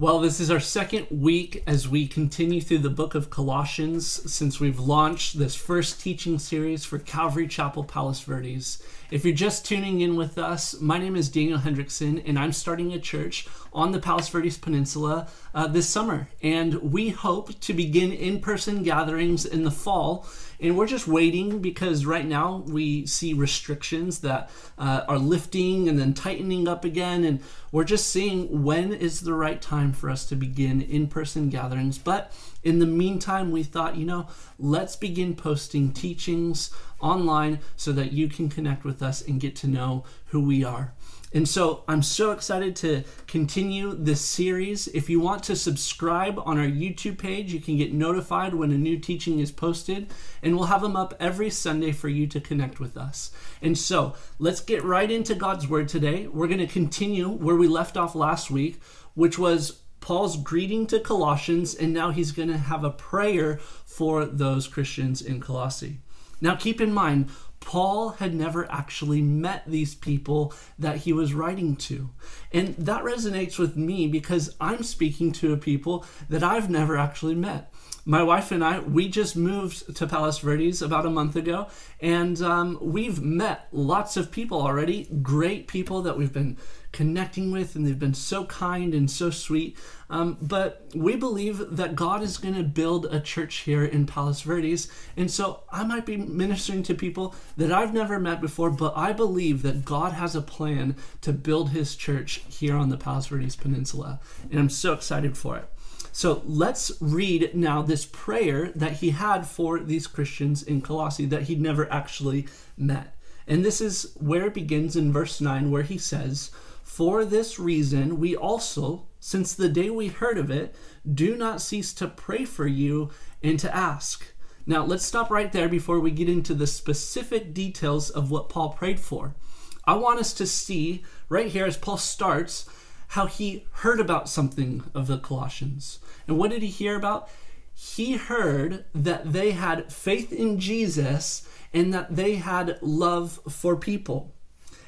Well, this is our second week as we continue through the book of Colossians since we've launched this first teaching series for Calvary Chapel Palos Verdes. If you're just tuning in with us, my name is Daniel Hendrickson, and I'm starting a church on the Palos Verdes Peninsula uh, this summer. And we hope to begin in person gatherings in the fall and we're just waiting because right now we see restrictions that uh, are lifting and then tightening up again. And we're just seeing when is the right time for us to begin in person gatherings. But in the meantime, we thought, you know, let's begin posting teachings online so that you can connect with us and get to know who we are. And so I'm so excited to continue this series. If you want to subscribe on our YouTube page, you can get notified when a new teaching is posted, and we'll have them up every Sunday for you to connect with us. And so let's get right into God's Word today. We're going to continue where we left off last week, which was Paul's greeting to Colossians, and now he's going to have a prayer for those Christians in Colossae. Now, keep in mind, Paul had never actually met these people that he was writing to. And that resonates with me because I'm speaking to a people that I've never actually met. My wife and I, we just moved to Palos Verdes about a month ago, and um, we've met lots of people already, great people that we've been connecting with, and they've been so kind and so sweet. Um, but we believe that God is going to build a church here in Palos Verdes. And so I might be ministering to people that I've never met before, but I believe that God has a plan to build his church here on the Palos Verdes Peninsula. And I'm so excited for it. So let's read now this prayer that he had for these Christians in Colossae that he'd never actually met. And this is where it begins in verse 9, where he says, For this reason, we also, since the day we heard of it, do not cease to pray for you and to ask. Now, let's stop right there before we get into the specific details of what Paul prayed for. I want us to see right here as Paul starts how he heard about something of the Colossians. And what did he hear about? He heard that they had faith in Jesus and that they had love for people.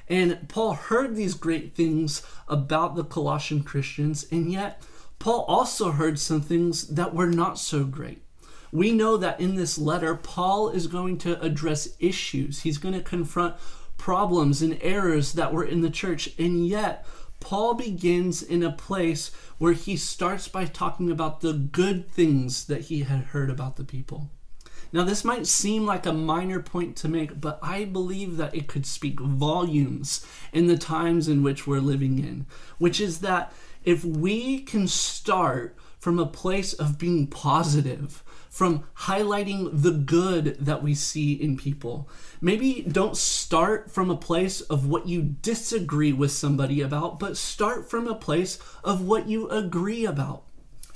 And Paul heard these great things about the Colossian Christians, and yet Paul also heard some things that were not so great. We know that in this letter, Paul is going to address issues. He's going to confront problems and errors that were in the church, and yet Paul begins in a place where he starts by talking about the good things that he had heard about the people. Now, this might seem like a minor point to make, but I believe that it could speak volumes in the times in which we're living in, which is that if we can start from a place of being positive, from highlighting the good that we see in people. Maybe don't start from a place of what you disagree with somebody about, but start from a place of what you agree about.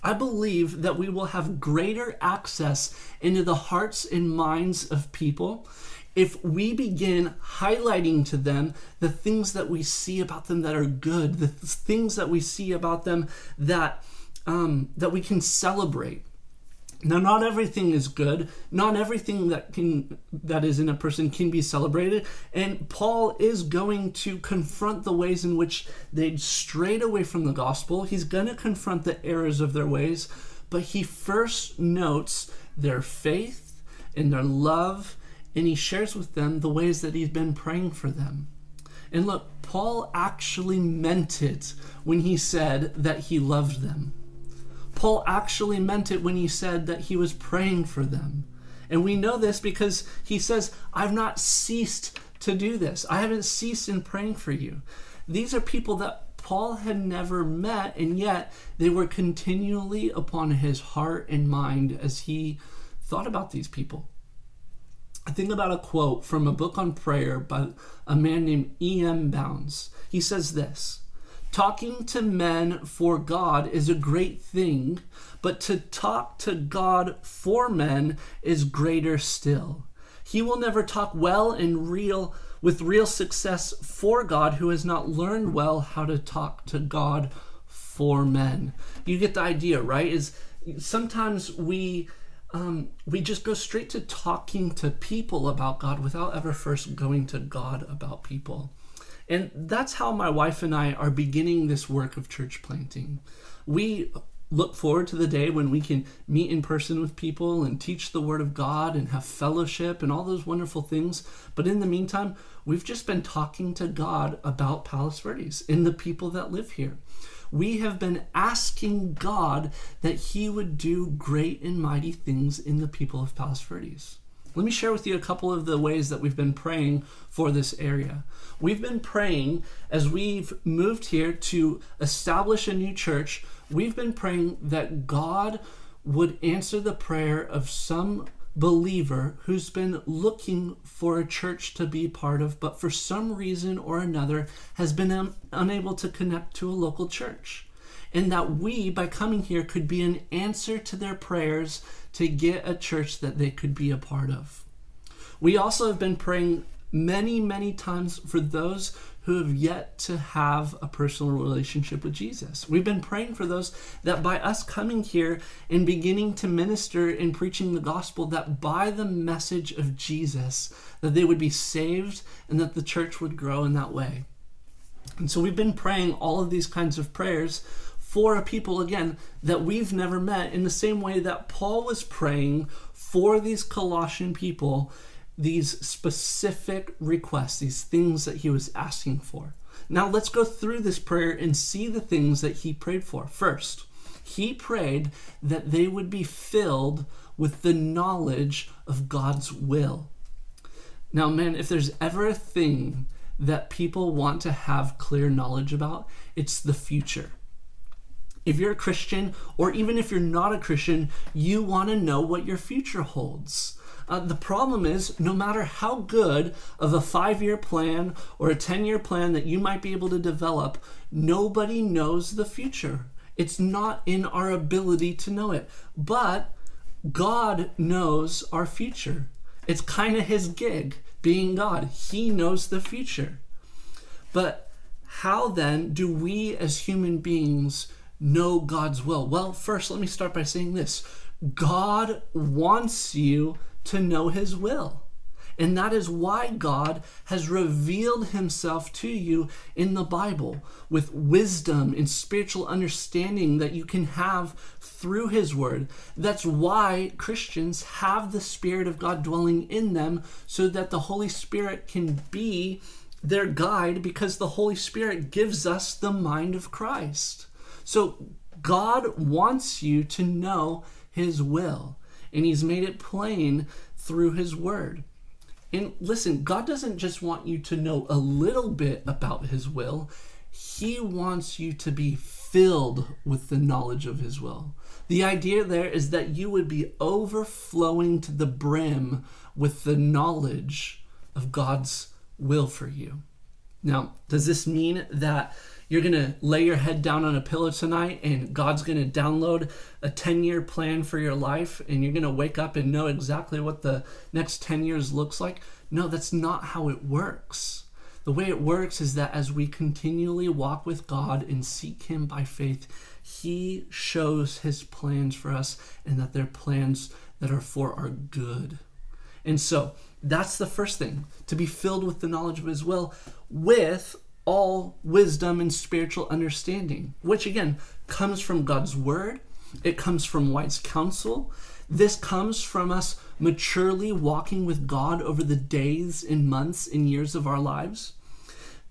I believe that we will have greater access into the hearts and minds of people if we begin highlighting to them the things that we see about them that are good, the things that we see about them that um, that we can celebrate. Now, not everything is good. Not everything that can that is in a person can be celebrated. And Paul is going to confront the ways in which they'd strayed away from the gospel. He's going to confront the errors of their ways, but he first notes their faith and their love, and he shares with them the ways that he's been praying for them. And look, Paul actually meant it when he said that he loved them. Paul actually meant it when he said that he was praying for them. And we know this because he says, I've not ceased to do this. I haven't ceased in praying for you. These are people that Paul had never met, and yet they were continually upon his heart and mind as he thought about these people. I think about a quote from a book on prayer by a man named E.M. Bounds. He says this Talking to men for God is a great thing, but to talk to God for men is greater still. He will never talk well and real with real success for God who has not learned well how to talk to God for men. You get the idea, right? Is sometimes we um, we just go straight to talking to people about God without ever first going to God about people. And that's how my wife and I are beginning this work of church planting. We look forward to the day when we can meet in person with people and teach the Word of God and have fellowship and all those wonderful things. But in the meantime, we've just been talking to God about Palos Verdes and the people that live here. We have been asking God that He would do great and mighty things in the people of Palos Verdes. Let me share with you a couple of the ways that we've been praying for this area. We've been praying as we've moved here to establish a new church, we've been praying that God would answer the prayer of some believer who's been looking for a church to be part of, but for some reason or another has been un- unable to connect to a local church. And that we, by coming here, could be an answer to their prayers to get a church that they could be a part of. We also have been praying many, many times for those who have yet to have a personal relationship with Jesus. We've been praying for those that by us coming here and beginning to minister and preaching the gospel that by the message of Jesus that they would be saved and that the church would grow in that way. And so we've been praying all of these kinds of prayers for a people again that we've never met in the same way that Paul was praying for these Colossian people these specific requests, these things that he was asking for. Now let's go through this prayer and see the things that he prayed for. First, he prayed that they would be filled with the knowledge of God's will. Now, man, if there's ever a thing that people want to have clear knowledge about, it's the future. If you're a Christian, or even if you're not a Christian, you want to know what your future holds. Uh, the problem is, no matter how good of a five year plan or a 10 year plan that you might be able to develop, nobody knows the future. It's not in our ability to know it. But God knows our future. It's kind of his gig, being God. He knows the future. But how then do we as human beings know God's will? Well, first, let me start by saying this God wants you to know His will. And that is why God has revealed himself to you in the Bible with wisdom and spiritual understanding that you can have through his word. That's why Christians have the Spirit of God dwelling in them so that the Holy Spirit can be their guide because the Holy Spirit gives us the mind of Christ. So God wants you to know his will and he's made it plain through his word. And listen, God doesn't just want you to know a little bit about his will, he wants you to be filled with the knowledge of his will. The idea there is that you would be overflowing to the brim with the knowledge of God's will for you. Now, does this mean that you're going to lay your head down on a pillow tonight and God's going to download a 10 year plan for your life and you're going to wake up and know exactly what the next 10 years looks like. No, that's not how it works. The way it works is that as we continually walk with God and seek Him by faith, He shows His plans for us and that they're plans that are for our good. And so that's the first thing to be filled with the knowledge of His will with all wisdom and spiritual understanding, which again comes from God's word, it comes from wise counsel. This comes from us maturely walking with God over the days and months and years of our lives.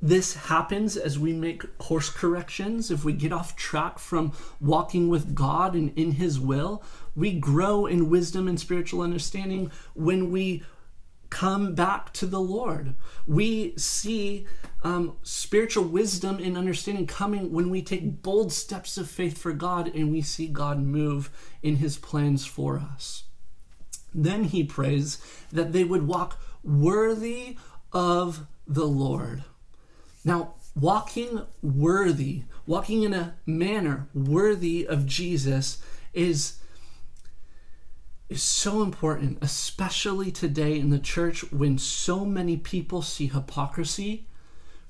This happens as we make course corrections. If we get off track from walking with God and in His will, we grow in wisdom and spiritual understanding when we come back to the Lord. We see um, spiritual wisdom and understanding coming when we take bold steps of faith for God and we see God move in his plans for us. Then he prays that they would walk worthy of the Lord. Now, walking worthy, walking in a manner worthy of Jesus is is so important, especially today in the church when so many people see hypocrisy.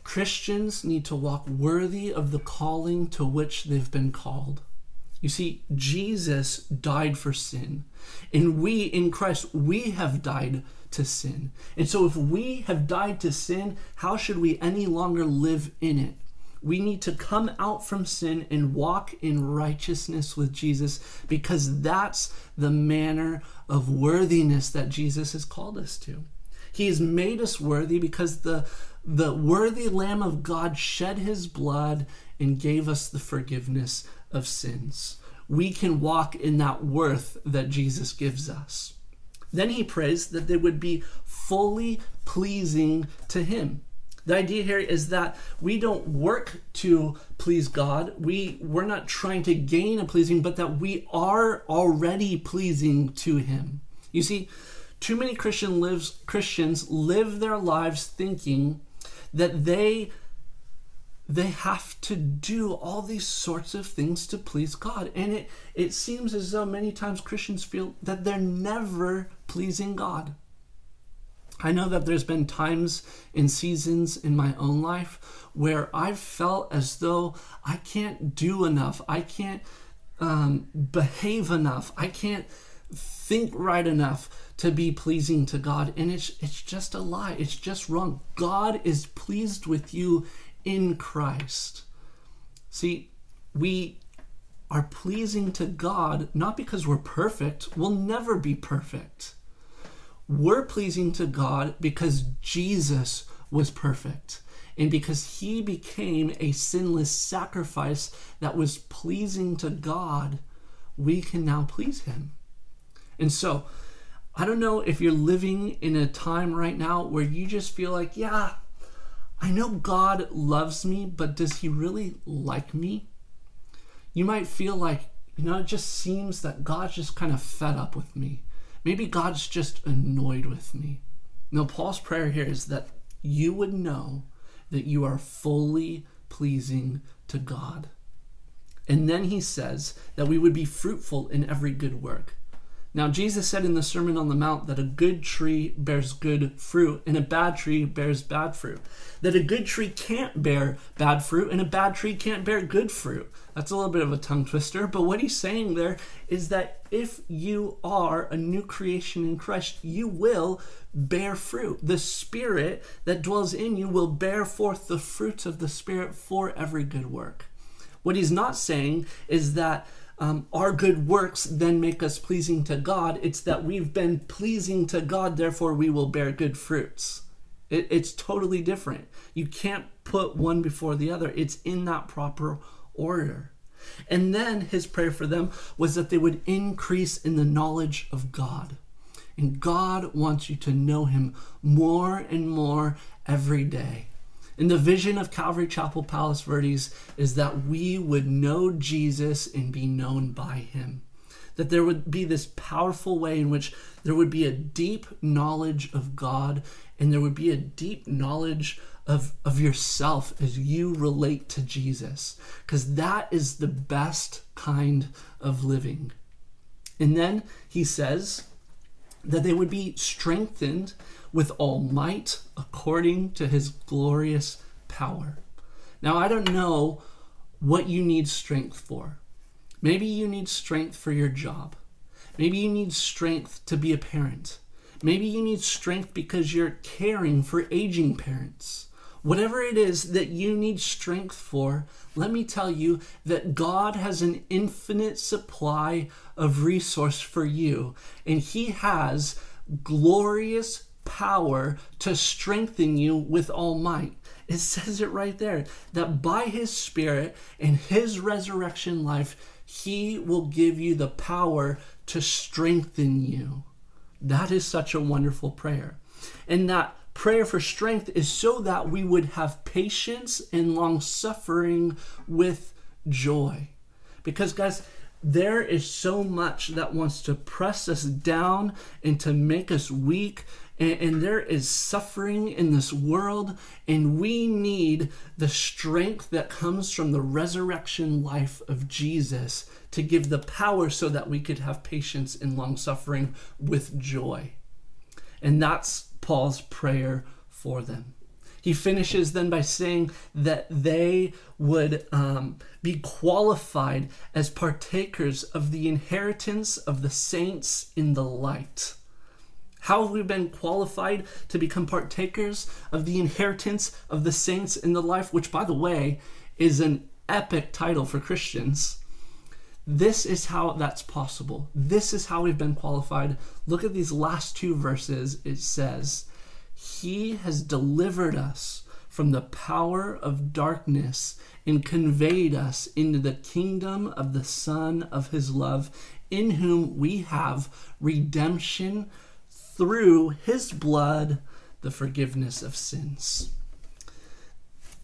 Christians need to walk worthy of the calling to which they've been called. You see, Jesus died for sin, and we in Christ, we have died to sin. And so, if we have died to sin, how should we any longer live in it? We need to come out from sin and walk in righteousness with Jesus because that's the manner of worthiness that Jesus has called us to. He has made us worthy because the, the worthy Lamb of God shed his blood and gave us the forgiveness of sins. We can walk in that worth that Jesus gives us. Then he prays that they would be fully pleasing to him. The idea here is that we don't work to please God. We we're not trying to gain a pleasing, but that we are already pleasing to him. You see, too many Christian lives Christians live their lives thinking that they they have to do all these sorts of things to please God. And it, it seems as though many times Christians feel that they're never pleasing God. I know that there's been times and seasons in my own life where I've felt as though I can't do enough. I can't um, behave enough. I can't think right enough to be pleasing to God. And it's, it's just a lie. It's just wrong. God is pleased with you in Christ. See, we are pleasing to God not because we're perfect. We'll never be perfect we're pleasing to God because Jesus was perfect and because he became a sinless sacrifice that was pleasing to God, we can now please him. And so, I don't know if you're living in a time right now where you just feel like, yeah, I know God loves me, but does he really like me? You might feel like, you know, it just seems that God's just kind of fed up with me. Maybe God's just annoyed with me. Now, Paul's prayer here is that you would know that you are fully pleasing to God. And then he says that we would be fruitful in every good work. Now, Jesus said in the Sermon on the Mount that a good tree bears good fruit and a bad tree bears bad fruit. That a good tree can't bear bad fruit and a bad tree can't bear good fruit. That's a little bit of a tongue twister, but what he's saying there is that if you are a new creation in Christ, you will bear fruit. The Spirit that dwells in you will bear forth the fruits of the Spirit for every good work. What he's not saying is that um, our good works then make us pleasing to God. It's that we've been pleasing to God, therefore we will bear good fruits. It, it's totally different. You can't put one before the other, it's in that proper order. And then his prayer for them was that they would increase in the knowledge of God. And God wants you to know him more and more every day. And the vision of Calvary Chapel Palos Verdes is that we would know Jesus and be known by him. That there would be this powerful way in which there would be a deep knowledge of God and there would be a deep knowledge of, of yourself as you relate to Jesus. Because that is the best kind of living. And then he says that they would be strengthened with all might according to his glorious power. Now, I don't know what you need strength for. Maybe you need strength for your job. Maybe you need strength to be a parent. Maybe you need strength because you're caring for aging parents. Whatever it is that you need strength for, let me tell you that God has an infinite supply of resource for you, and He has glorious power to strengthen you with all might. It says it right there that by his spirit and his resurrection life, he will give you the power to strengthen you. That is such a wonderful prayer. And that prayer for strength is so that we would have patience and long suffering with joy. Because, guys, there is so much that wants to press us down and to make us weak and, and there is suffering in this world, and we need the strength that comes from the resurrection life of Jesus to give the power so that we could have patience in long suffering with joy. And that's Paul's prayer for them. He finishes then by saying that they would um, be qualified as partakers of the inheritance of the saints in the light. How have we been qualified to become partakers of the inheritance of the saints in the life, which, by the way, is an epic title for Christians? This is how that's possible. This is how we've been qualified. Look at these last two verses. It says, He has delivered us from the power of darkness and conveyed us into the kingdom of the Son of His love, in whom we have redemption through His blood, the forgiveness of sins.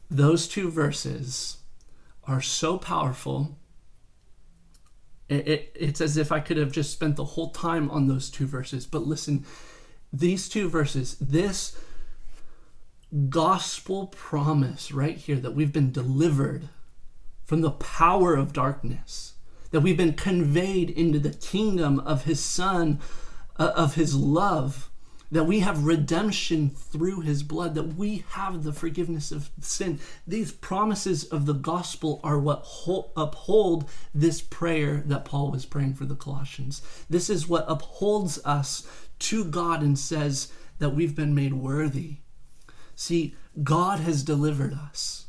Those two verses are so powerful it, it, it's as if I could have just spent the whole time on those two verses. But listen, these two verses, this gospel promise right here that we've been delivered from the power of darkness, that we've been conveyed into the kingdom of his son, Uh, of his love that we have redemption through his blood, that we have the forgiveness of sin. These promises of the gospel are what uphold this prayer that Paul was praying for the Colossians. This is what upholds us to God and says that we've been made worthy. See, God has delivered us,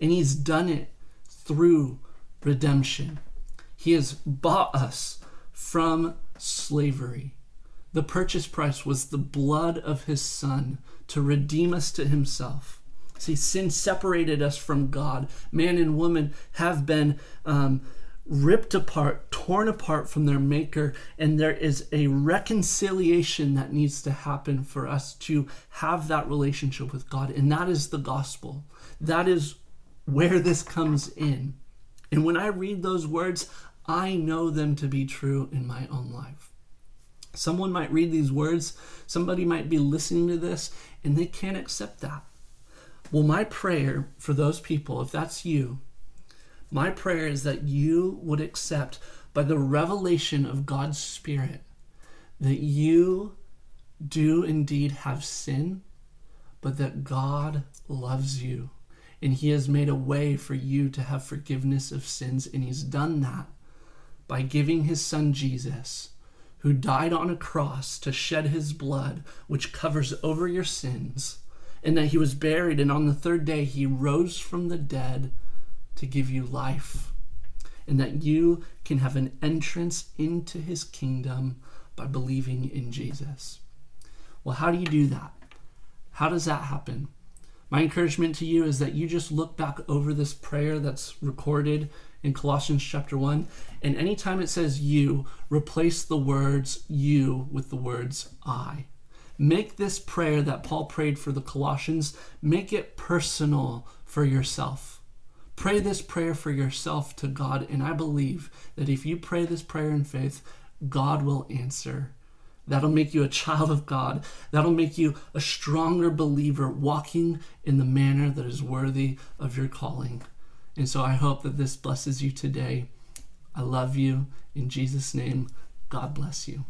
and he's done it through redemption. He has bought us from slavery. The purchase price was the blood of his son to redeem us to himself. See, sin separated us from God. Man and woman have been um, ripped apart, torn apart from their maker, and there is a reconciliation that needs to happen for us to have that relationship with God. And that is the gospel. That is where this comes in. And when I read those words, I know them to be true in my own life. Someone might read these words, somebody might be listening to this, and they can't accept that. Well, my prayer for those people, if that's you, my prayer is that you would accept by the revelation of God's Spirit that you do indeed have sin, but that God loves you and He has made a way for you to have forgiveness of sins, and He's done that by giving His Son Jesus who died on a cross to shed his blood, which covers over your sins, and that he was buried, and on the third day he rose from the dead to give you life, and that you can have an entrance into his kingdom by believing in Jesus. Well, how do you do that? How does that happen? My encouragement to you is that you just look back over this prayer that's recorded in Colossians chapter 1. And anytime it says you, replace the words you with the words I. Make this prayer that Paul prayed for the Colossians, make it personal for yourself. Pray this prayer for yourself to God, and I believe that if you pray this prayer in faith, God will answer. That'll make you a child of God. That'll make you a stronger believer, walking in the manner that is worthy of your calling. And so I hope that this blesses you today. I love you. In Jesus' name, God bless you.